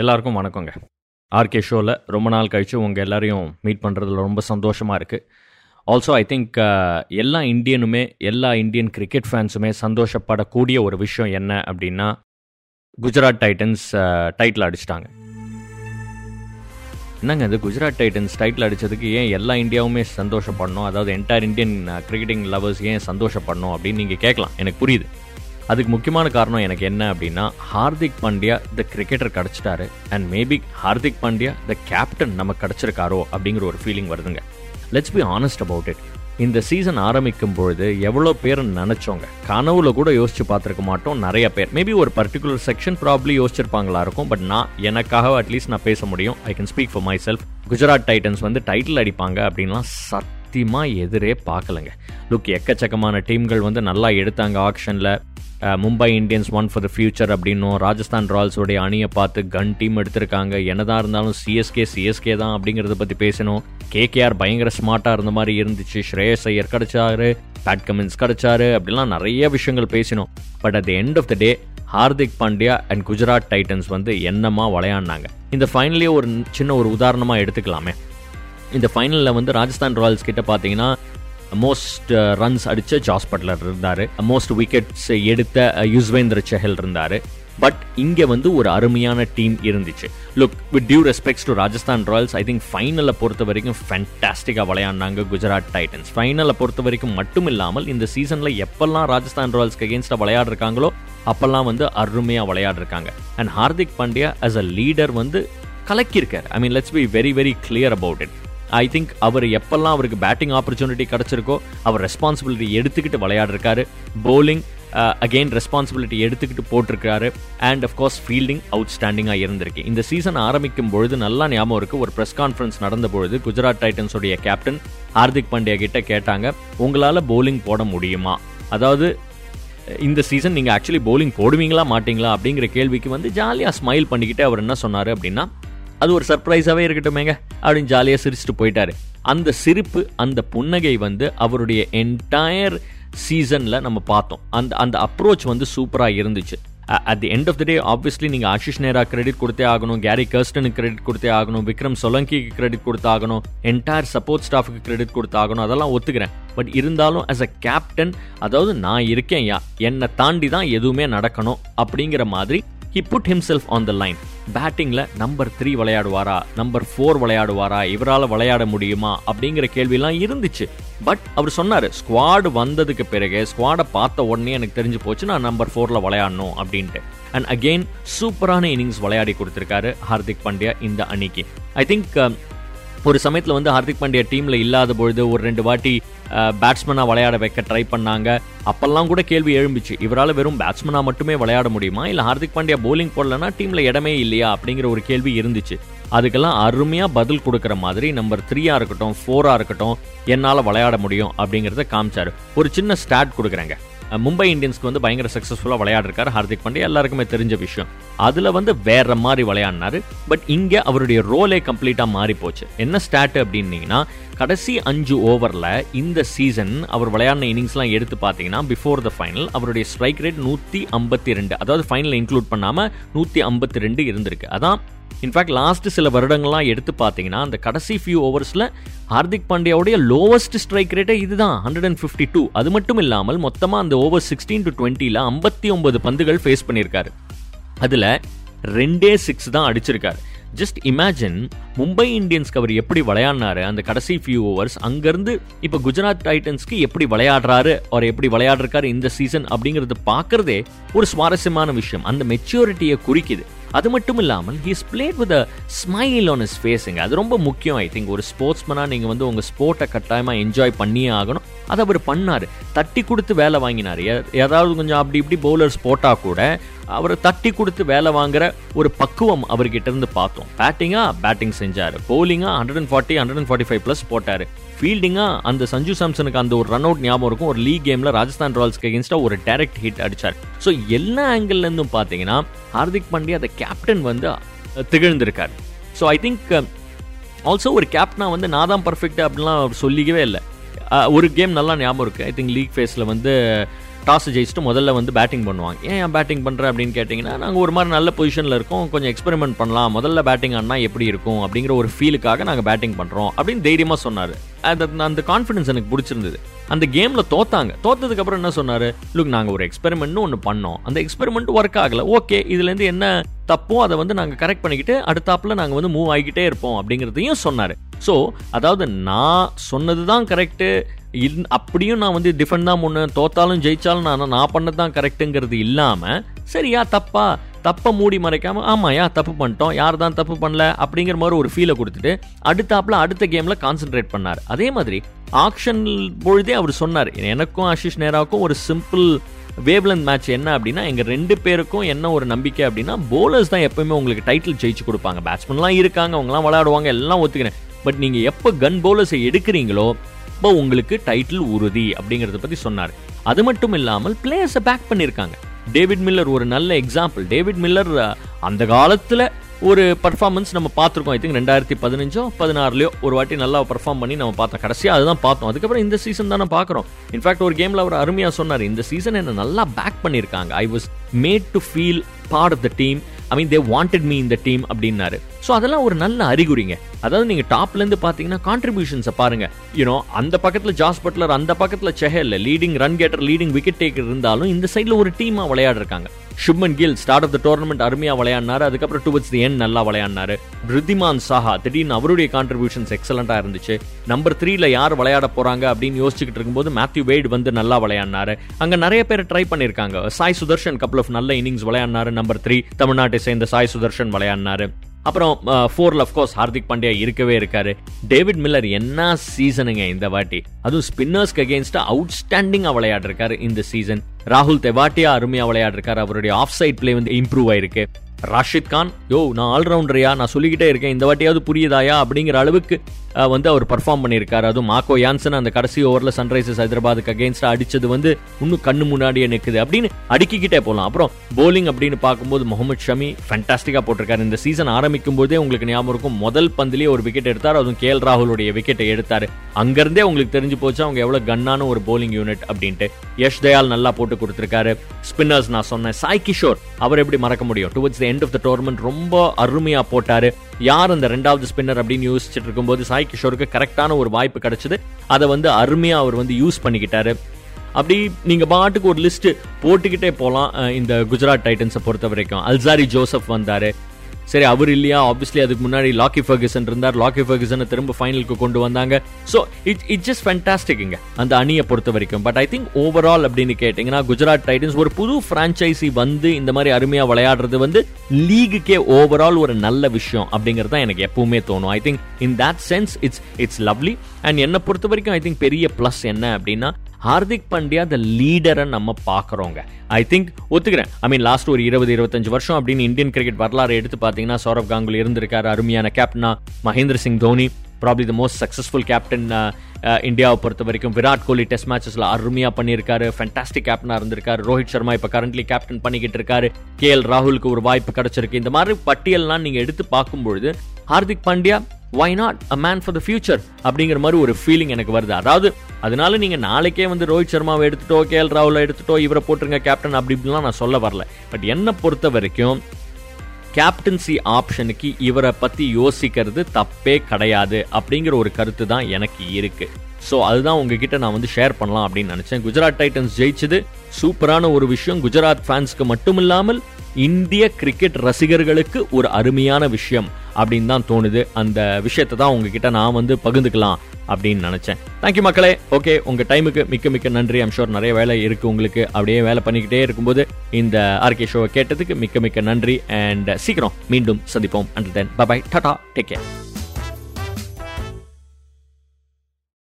எல்லாருக்கும் வணக்கங்க. ஆர்கே ஷோவில் ரொம்ப நாள் கழித்து உங்கள் எல்லாரையும் மீட் பண்ணுறதுல ரொம்ப சந்தோஷமாக இருக்குது ஆல்சோ ஐ திங்க் uh, எல்லா இந்தியனுமே எல்லா இந்தியன் கிரிக்கெட் ஃபேன்ஸுமே சந்தோஷப்படக்கூடிய ஒரு விஷயம் என்ன அப்படின்னா குஜராத் டைட்டன்ஸ் டைட்டில் அடிச்சிட்டாங்க. என்னங்க இது? குஜராத் டைட்டன்ஸ் டைட்டில் அடித்ததுக்கு ஏன் எல்லா இந்தியாவுமே சந்தோஷப்படணும்? அதாவது என்டையர் இந்தியன் கிரிக்கெட்டிங் லவர்ஸ் ஏன் சந்தோஷப்படணும் அப்படின்னு நீங்கள் கேட்கலாம். எனக்கு புரியுது. அதுக்கு முக்கியமான காரணம் எனக்கு என்ன அப்படின்னா Hardik Pandya the cricketer கிடச்சிட்டாரு. And maybe Hardik Pandya the captain நமக்கு கிடச்சிருக்காரோ அப்படிங்கிற ஒரு ஃபீலிங் வருதுங்க. Let's be honest about it இந்த சீசன் ஆரம்பிக்கும் பொழுது எவ்வளோ பேர் நினச்சோங்க. கனவுல கூட யோசிச்சு பார்த்துருக்க மாட்டோம் நிறைய பேர். மேபி ஒரு பர்டிகுலர் செக்ஷன் ப்ராப்ளி யோசிச்சிருப்பாங்களா இருக்கும். பட் நான் எனக்காக அட்லீஸ்ட் நான் பேச முடியும். I can speak for myself Gujarat Titans வந்து டைட்டில் அடிப்பாங்க அப்படின்லாம் சத்தியமாக எதிரே பார்க்கலங்க. லுக் எக்கச்சக்கமான டீம்கள் வந்து நல்லா எடுத்தாங்க ஆக்ஷனில் Mumbai Indians one for the future அப்படின்னும் ராஜஸ்தான் ராயல்ஸோடைய அணியை பார்த்து கன் டீம் எடுத்திருக்காங்க. என்னதான் இருந்தாலும் சிஎஸ்கே சிஎஸ்கே தான் அப்படிங்கிறத பற்றி பேசணும். கேகேஆர் பயங்கர ஸ்மார்ட்டாக இருந்த மாதிரி இருந்துச்சு. ஸ்ரேயஸ் ஐயர் கிடைச்சாரு பேட் கமின்ஸ் கிடைச்சாரு அப்படிலாம் நிறைய விஷயங்கள் பேசினோம். But at the end of the day Hardik Pandya and Gujarat Titans வந்து என்னமா விளையாடினாங்க. இந்த ஃபைனலே ஒரு சின்ன ஒரு உதாரணமாக எடுத்துக்கலாமே. இந்த ஃபைனலில் வந்து ராஜஸ்தான் ராயல்ஸ் கிட்ட பார்த்தீங்கன்னா மோஸ்ட் ரன்ஸ் uh, அடித்த ஜாஸ் பட்லர் இருந்தார். மோஸ்ட் விக்கெட்ஸ் எடுத்த uh, யுஸ்வேந்திர செஹல் இருந்தார். பட் இங்கே வந்து ஒரு அருமையான டீம் இருந்துச்சு. Look with due respects to Rajasthan Royals I think ஃபைனலை பொறுத்த வரைக்கும் ஃபேண்டாஸ்டிக்காக விளையாடினாங்க குஜராத் டைட்டன்ஸ் ஃபைனலை பொறுத்த வரைக்கும் மட்டும் இல்லாமல் இந்த சீசனில் எப்பெல்லாம் ராஜஸ்தான் ராயல்ஸ்க்கு அகேன்ஸ்டாக விளையாடுறாங்களோ அப்பெல்லாம் வந்து அருமையாக விளையாடுறாங்க and Hardik Pandya as a leader வந்து கலக்கியிருக்கார். I mean let's be very very clear about it I think அவர் எப்பெல்லாம் அவருக்கு பேட்டிங் ஆப்பர்ச்சுனிட்டி கிடச்சிருக்கோ அவர் ரெஸ்பான்சிபிலிட்டி எடுத்துக்கிட்டு விளையாடுறாரு போலிங் அகெயின் ரெஸ்பான்சிபிலிட்டி எடுத்துக்கிட்டு போட்டிருக்காரு அண்ட் அஃப்கோர்ஸ் ஃபீல்டிங் அவுட் ஸ்டாண்டிங்காக இருந்திருக்கு. இந்த சீசன் ஆரம்பிக்கும் பொழுது நல்லா ஞாபகம் இருக்குது ஒரு ப்ரெஸ் கான்ஃபரன்ஸ் நடந்த பொழுது குஜராத் டைட்டன்ஸுடைய கேப்டன் ஹார்திக் பாண்டியா கிட்ட கேட்டாங்க உங்களால் போலிங் போட முடியுமா? அதாவது இந்த சீசன் நீங்கள் ஆக்சுவலி போலிங் போடுவீங்களா மாட்டீங்களா அப்படிங்கிற கேள்விக்கு வந்து ஜாலியாக ஸ்மைல் பண்ணிக்கிட்டு அவர் என்ன சொன்னார் அப்படின்னா அது ஒரு சர்ப்ரைஸாகவே இருக்கட்டுமேங்க அப்படின்னு ஜாலியாக சிரிச்சுட்டு போயிட்டாரு. அந்த சிரிப்பு அந்த புன்னகை வந்து அவருடைய என்டையர் சீசனில் நம்ம பார்த்தோம். அந்த அந்த அப்ரோச் வந்து சூப்பராக இருந்துச்சு. At the end of the day obviously நீங்கள் ஆஷிஷ் நேரா கிரெடிட் கொடுத்தே ஆகணும் கேரி கர்ஸ்டனுக்கு கிரெடிட் கொடுத்தே ஆகணும் விக்ரம் சொலங்கிக்கு கிரெடிட் கொடுத்தாகணும் என்டையர் சப்போர்ட் ஸ்டாஃபுக்கு கிரெடிட் கொடுத்தாகணும் அதெல்லாம் ஒத்துக்கிறேன். பட் இருந்தாலும் ஆஸ் அ கேப்டன் அதாவது நான் இருக்கேன் யா என்னை தாண்டி தான் எதுவுமே நடக்கணும் அப்படிங்கிற மாதிரி he put himself on the line பேட்டிங்கில் நம்பர் த்ரீ விளையாடுவாரா நம்பர் ஃபோர் விளையாடுவாரா இவரால் விளையாட முடியுமா அப்படிங்கிற கேள்வியெல்லாம் இருந்துச்சு. பட் அவர் சொன்னார் ஸ்குவாடு வந்ததுக்கு பிறகு ஸ்குவாடை பார்த்த உடனே எனக்கு தெரிஞ்சு போச்சு நான் நம்பர் ஃபோரில் விளையாடணும் அப்படின்ட்டு. அண்ட் அகெயின் சூப்பரான இன்னிங்ஸ் விளையாடி கொடுத்துருக்காரு ஹார்திக் பாண்டியா இந்த அணிக்கு. ஐ திங்க் ஒரு சமயத்தில் வந்து ஹார்திக் பாண்டியா டீமில் இல்லாத பொழுது ஒரு ரெண்டு வாட்டி பேட்ஸ்மனாக விளையாட வைக்க ட்ரை பண்ணாங்க. அப்பெல்லாம் கூட கேள்வி எழும்பிச்சு இவரால் வெறும் பேட்ஸ்மனாக மட்டுமே விளையாட முடியுமா? இல்லை ஹார்திக் பாண்டியா போலிங் போடலன்னா டீமில் இடமே இல்லையா? அப்படிங்கிற ஒரு கேள்வி இருந்துச்சு. அதுக்கெல்லாம் அருமையாக பதில் கொடுக்குற மாதிரி நம்பர் த்ரீயாக இருக்கட்டும் ஃபோராக இருக்கட்டும் என்னால் விளையாட முடியும் அப்படிங்கிறத காமிச்சாரு. ஒரு சின்ன ஸ்டாட் கொடுக்குறேங்க. மும்பை இந்தியன்ஸ்க்கு வந்து பயங்கர சக்ஸஸ்ஃபுல்லாக விளையாடுறாரு ஹார்திக் பாண்டியா. எல்லாருக்குமே தெரிஞ்ச விஷயம். அதில் வந்து வேற மாதிரி விளையாடினாரு. பட் இங்கே அவருடைய ரோலே கம்ப்ளீட்டாக மாறி போச்சு என்ன ஸ்டாட் அப்படின்னீங்கன்னா கடைசி அஞ்சு ஓவரில் இந்த சீசன் அவர் விளையாடின இன்னிங்ஸ்லாம் எடுத்து பார்த்தீங்கன்னா பிஃபோர் த ஃபைனல் அவருடைய ஸ்ட்ரைக் ரேட் நூற்றி ஐம்பத்தி ரெண்டு. அதாவது ஃபைனல் இன்க்ளூட் பண்ணாமல் நூற்றி ஐம்பத்தி ரெண்டு இருந்திருக்கு. அதான் இன்ஃபேக்ட் லாஸ்ட் சில வருடங்கள்லாம் எடுத்து பார்த்தீங்கன்னா அந்த கடைசி ஃபியூ ஓவர்ஸில் ஹார்திக் பாண்டியாவுடைய லோவஸ்ட் ஸ்ட்ரைக் ரேட்டே இதுதான் ஹண்ட்ரட் அண்ட் ஃபிஃப்டி டூ அது மட்டும் இல்லாமல் மொத்தமாக அந்த ஓவர் சிக்ஸ்டீன் டு டுவெண்ட்டியில் ஐம்பத்தி ஒன்பது பந்துகள் ஃபேஸ் பண்ணியிருக்காரு. அதில் ரெண்டே சிக்ஸ் தான் அடிச்சிருக்காரு. ஜஸ்ட் இமேஜின் மும்பை இந்தியன்ஸ்க்கு அவர் எப்படி விளையாடினாரு? அந்த கடைசி ஃபியூ ஓவர்ஸ் அங்கேருந்து இப்போ குஜராத் டைட்டன்ஸ்க்கு எப்படி விளையாடுறாரு? அவர் எப்படி விளையாடுறாரு இந்த சீசன் அப்படிங்கிறது பார்க்கறதே ஒரு சுவாரஸ்யமான விஷயம். அந்த மெச்சூரிட்டியை குறிக்குது. அது மட்டும் இல்லாமல் he's played with a smile on his ஃபேஸுங்க அது ரொம்ப முக்கியம் ஐ திங்க் ஒரு ஸ்போர்ட்ஸ்மனாக நீங்கள் வந்து உங்கள் ஸ்போர்ட்டை கட்டாயமாக என்ஜாய் பண்ணியே ஆகணும். அதை அவர் பண்ணார். தட்டி கொடுத்து வேலை வாங்கினார். ஏதாவது கொஞ்சம் அப்படி இப்படி பவுலர்ஸ் போட்டால் கூட அவர் தட்டி கொடுத்து வேலை வாங்குற ஒரு பக்குவம் அவர்கிட்ட இருந்து பார்த்தோம். பேட்டிங்காக பேட்டிங் செஞ்சார். பவுலிங்காக hundred and forty hundred and forty five plus போட்டார் ஃபீல்டிங்காக அந்த சஞ்சு சாம்சனுக்கு அந்த ஒரு ரன் அவுட் ஞாபகம் இருக்கும். ஒரு லீக் கேமில் ராஜஸ்தான் ராயல்ஸ்க்கு எகென்ஸ்டாக ஒரு டைரக்ட் ஹிட் அடிச்சார். ஸோ எல்லா ஆங்கிள்லேருந்தும் பார்த்தீங்கன்னா ஹார்திக் பாண்டியா அந்த கேப்டன் வந்து திகழ்ந்திருக்கார். ஸோ ஐ திங்க் ஆல்சோ ஒரு கேப்டனாக வந்து நான் தான் பர்ஃபெக்ட் அப்படின்லாம் அவர் சொல்லிக்கவே இல்லை. ஒரு கேம் நல்லா ஞாபகம் இருக்குது ஐ திங்க் லீக் ஃபேஸில் வந்து டாஸ் ஜெயிச்சுட்டு முதல்ல வந்து பேட்டிங் பண்ணுவாங்க. ஏன் பேட்டிங் பண்ணுற அப்படின்னு கேட்டிங்கன்னா நாங்கள் ஒரு மாதிரி நல்ல பொசிஷனில் இருக்கோம். கொஞ்சம் எக்ஸ்பெரிமெண்ட் பண்ணலாம். முதல்ல பேட்டிங் ஆடினா எப்படி இருக்கும்? அப்படிங்கிற ஒரு ஃபீலுக்காக நாங்கள் பேட்டிங் பண்ணுறோம் அப்படின்னு தைரியமாக சொன்னார். அது அந்த கான்ஃபிடன்ஸ் எனக்கு பிடிச்சிருந்தது. அந்த கேமில் தோத்தாங்க. தோத்ததுக்கப்புறம் என்ன சொன்னார்? லுக் நாங்கள் ஒரு எக்ஸ்பெரிமெண்ட்னு ஒன்று பண்ணோம். அந்த எக்ஸ்பெரிமெண்ட் ஒர்க் ஆகல. ஓகே இதுலேருந்து என்ன தப்போ அதை வந்து நாங்கள் கரெக்ட் பண்ணிக்கிட்டு அடுத்தாப்பில் நாங்கள் வந்து மூவ் ஆகிக்கிட்டே இருப்போம். அப்படிங்கிறதையும் சொன்னார். ஸோ அதாவது நான் சொன்னது தான் கரெக்டு அப்படியும் நான் வந்து டிஃபெண்ட் தான் பண்ணேன் தோத்தாலும் ஜெயிச்சாலும் நான் நான் பண்ணது தான் கரெக்டுங்கிறது இல்லாமல் சரியா தப்பா? தப்பை மூடி மறைக்காம ஆமாயா தப்பு பண்ணிட்டோம் யார் தான் தப்பு பண்ணல அப்படிங்கிற மாதிரி ஒரு ஃபீலை கொடுத்துட்டு அடுத்தாப்புல அடுத்த கேமில் கான்சென்ட்ரேட் பண்ணார். அதே மாதிரி ஆக்ஷன் பொழுதே அவர் சொன்னார் எனக்கும் ஆஷிஷ் நேராவுக்கும் ஒரு சிம்பிள் வேவ்லன் மேட்ச் என்ன அப்படின்னா எங்கள் ரெண்டு பேருக்கும் என்ன ஒரு நம்பிக்கை அப்படின்னா போலர்ஸ் தான் எப்பவுமே உங்களுக்கு டைட்டில் ஜெயிச்சு கொடுப்பாங்க. பேட்ஸ்மேன்லாம் இருக்காங்க அவங்கலாம் விளையாடுவாங்க எல்லாம் ஒத்துக்கிறேன். பட் நீங்கள் எப்போ கன் போலர்ஸை எடுக்கிறீங்களோ இப்போ உங்களுக்கு டைட்டில் உறுதி அப்படிங்கிறத பற்றி சொன்னார். அது மட்டும் இல்லாமல் பிளேயர்ஸை பேக் பண்ணியிருக்காங்க டேவிட் மில்லர் ஒரு நல்ல எக்ஸாம்பிள் டேவிட் மில்லர் அந்த காலத்தில் ஒரு பர்ஃபார்மன்ஸ் நம்ம பார்த்துருக்கோம். ஐ திங்க் ரெண்டாயிரத்தி பதினஞ்சோ பதினாறுலையோ ஒரு வாட்டி நல்லா பர்ஃபார்ம் பண்ணி நம்ம பார்த்தோம். கடைசியாக அதுதான் பார்த்தோம். அதுக்கப்புறம் இந்த சீசன் தானே பார்க்குறோம். இன்ஃபேக்ட் ஒரு கேமில் அவர் அருமையாக சொன்னார். இந்த சீசன் என்ன நல்லா பேக் பண்ணியிருக்காங்க I was made to feel part of the team I mean they wanted me இந்த டீம் அப்படின்னாரு. ஸோ அதெல்லாம் ஒரு நல்ல அறிகுறிங்க. அதாவது நீங்க டாப்ல இருந்து பாத்தீங்கன்னா கான்ட்ரிபியூஷன்ஸை பாருங்க. யூனோ அந்த பக்கத்துல ஜாஸ் பட்லர் அந்த பக்கத்துல Chahal leading run getter leading wicket taker இருந்தாலும் இந்த சைடில் ஒரு டீமா விளையாடுறாங்க Shubman Gill start of the tournament அருமையா விளையாடினாரு. அதுக்கப்புறம் டுவர்ட்ஸ் தி எண்ட் நல்லா விளையாடினாரு. ரித்திமான் சாஹா திடீர்னு அவருடைய கான்ட்ரிபியூஷன்ஸ் எக்ஸலண்டா இருந்துச்சு. நம்பர் த்ரீல யார் விளையாட போறாங்க அப்படின்னு யோசிச்சுக்கிட்டு இருக்கும்போது மேத்யூ வெய்ட் வந்து நல்லா விளையாடினாரு. அங்க நிறைய பேர் ட்ரை பண்ணிருக்காங்க. சாய் சுதர்ஷன் கப்பல் ஆஃப் நல்ல இன்னிங்ஸ் விளையாடினாரு. நம்பர் த்ரீ தமிழ்நாட்டை சேர்ந்த சாய் சுதர்ஷன் விளையாடினாரு. அப்புறம் ஃபோர்ல அஃப்கோர்ஸ் ஹார்திக் பாண்டியா இருக்கவே இருக்காரு. டேவிட் மில்லர் என்ன சீசனுங்க இந்த வாட்டி? அதுவும் ஸ்பின்னர்ஸ்க்கு அகேன்ஸ்டா அவுட்ஸ்டாண்டிங்கா விளையாடிருக்காரு இந்த சீசன் ராகுல் தெவாட்டியா அருமையா விளையாடிருக்காரு. அவருடைய ஆஃப் சைட் பிளே வந்து இம்ப்ரூவ் ஆயிருக்கு. ராஷித் கான் யோ நான் ஆல்ரவுண்டரையா? நான் சொல்லிக்கிட்டே இருக்கேன் இந்த வாட்டியாவது புரியுதாயா? அப்படிங்கிற அளவுக்கு வந்து அவர் பர்ஃபார்ம் பண்ணியிருக்காரு. அதுவும் மாக்கோ யான்சன் அந்த கடைசி ஓவரில் சன்ரைசர்ஸ் ஹைதராபாத்துக்கு அகேன்ஸ்டாக அடித்தது வந்து இன்னும் கண்ணு முன்னாடியே நிற்குது அப்படின்னு அடுக்கிக்கிட்டே போகலாம் அப்புறம் போலிங் அப்படின்னு பார்க்கும்போது முகமது ஷமி ஃபேண்டாஸ்டிக்காக போட்டிருக்காரு. இந்த சீசன் ஆரம்பிக்கும் போதே உங்களுக்கு ஞாபகம் இருக்கும் முதல் பந்திலேயே ஒரு விக்கெட் எடுத்தார். அதுவும் கே எல் ராகுலுடைய விக்கெட்டை எடுத்தார். அங்கேருந்தே உங்களுக்கு தெரிஞ்சு போச்சு அவங்க எவ்வளோ கன்னான ஒரு போலிங் யூனிட் அப்படின்ட்டு. யஷ் தயால் நல்லா போட்டு கொடுத்துருக்காரு. ஸ்பின்னர்ஸ் நான் சொன்னேன் சாய் கிஷோர் அவர் எப்படி மறக்க முடியும்? Towards end of the tournament ரொம்ப அருமையாக போட்டாரு. யார் அந்த ரெண்டாவது ஸ்பின்னர் அப்படின்னு யோசிச்சுட்டு இருக்கும்போது சாய் கிஷோருக்கு கரெக்டான ஒரு வாய்ப்பு கிடைச்சது. அதை வந்து அருமையாக அவர் வந்து யூஸ் பண்ணிக்கிட்டாரு. அப்படி நீங்க பாட்டுக்கு ஒரு லிஸ்ட் போட்டுக்கிட்டே போலாம் இந்த குஜராத் டைட்டன்ஸை பொறுத்த வரைக்கும் அல்சாரி ஜோசப் வந்தாரு. சரி அவர் இல்லையா? ஆப்வியஸ்லி அதுக்கு முன்னாடி லாக்கி ஃபர்கசன் இருந்தார். லாக்கி ஃபர்கசனை திரும்ப ஃபைனலுக்கு கொண்டு வந்தாங்க. ஸோ இட் இட் ஜஸ்ட் ஃபேண்டாஸ்டிக்குங்க அந்த அணியை பொறுத்த வரைக்கும். பட் ஐ திங்க் ஓவரால் அப்படின்னு கேட்டிங்கன்னா குஜராத் டைட்டன்ஸ் ஒரு புது ஃப்ரான்ச்சைசி வந்து இந்த மாதிரி அருமையாக விளையாடுறது வந்து லீகுக்கே ஓவரால் ஒரு நல்ல விஷயம் அப்படிங்கிறது தான் எனக்கு எப்பவுமே தோணும். I think in that sense it's it's lovely and என்னை பொறுத்த வரைக்கும் ஐ திங்க் பெரிய ப்ளஸ் என்ன அப்படின்னா ஹார்திக் பாண்டியா த லீடரை நம்ம பார்க்குறோங்க. ஐ திங்க் ஒத்துக்கிறேன். ஐ மீன் லாஸ்ட் ஒரு இருபது இருபத்தஞ்சு வருஷம் அப்படின்னு இந்தியன் கிரிக்கெட் வரலாறு எடுத்து பார்த்தீங்கன்னா சௌரவ் காங்குலி இருந்திருக்காரு அருமையான கேப்டனா Mahendra Singh Dhoni probably the most successful captain இந்தியாவை பொறுத்த வரைக்கும். விராட் கோலி டெஸ்ட் மேட்சஸில் அருமையாக பண்ணியிருக்காரு. ஃபேண்டாஸ்டிக் கேப்டனாக இருந்திருக்காரு. ரோஹித் சர்மா இப்போ கரண்ட்லி கேப்டன் பண்ணிக்கிட்டு இருக்காரு. கே எல் ராகுலுக்கு ஒரு வாய்ப்பு கிடைச்சிருக்கு. இந்த மாதிரி பட்டியல்லாம் நீங்கள் எடுத்து பார்க்கும்பொழுது Hardik Pandya why not a man for the future அப்படிங்கிற மாதிரி ஒரு ஃபீலிங் எனக்கு வருது. அதாவது அதனால நீங்கள் நாளைக்கே வந்து ரோஹித் சர்மாவை எடுத்துட்டோ கே எல் ராகுல எடுத்துட்டோ இவரை போட்டுருங்க கேப்டன் அப்படி இப்படிலாம் நான் சொல்ல வரல. பட் என்னை பொறுத்த வரைக்கும் கேப்டன்சி ஆப்ஷனுக்கு இவரை பற்றி யோசிக்கிறது தப்பே கிடையாது அப்படிங்கிற ஒரு கருத்து தான் எனக்கு இருக்குது ஸோ அதுதான் உங்ககிட்ட நான் வந்து ஷேர் பண்ணலாம் அப்படின்னு நினச்சேன். குஜராத் டைட்டன்ஸ் ஜெயிச்சது. சூப்பரான ஒரு விஷயம். குஜராத் ஃபேன்ஸ்க்கு மட்டும் இல்லாமல் இந்திய கிரிக்கெட் ரசிகர்களுக்கு ஒரு அருமையான விஷயம் அப்படின்னு தான் தோணுது. அந்த விஷயத்தை தான் உங்ககிட்ட நான் வந்து பகிர்ந்துக்கலாம் அப்படின்னு நினைச்சேன். தேங்க்யூ மக்களே. ஓகே உங்க டைமுக்கு மிக்க மிக்க நன்றி. ஐம் ஷோர் நிறைய வேலை இருக்கு உங்களுக்கு. அப்படியே வேலை பண்ணிக்கிட்டே இருக்கும்போது இந்த ஆர்கே ஷோவை கேட்டதுக்கு மிக்க மிக்க நன்றி. அண்ட் சீக்கிரம் மீண்டும் சந்திப்போம். And then bye bye tata take care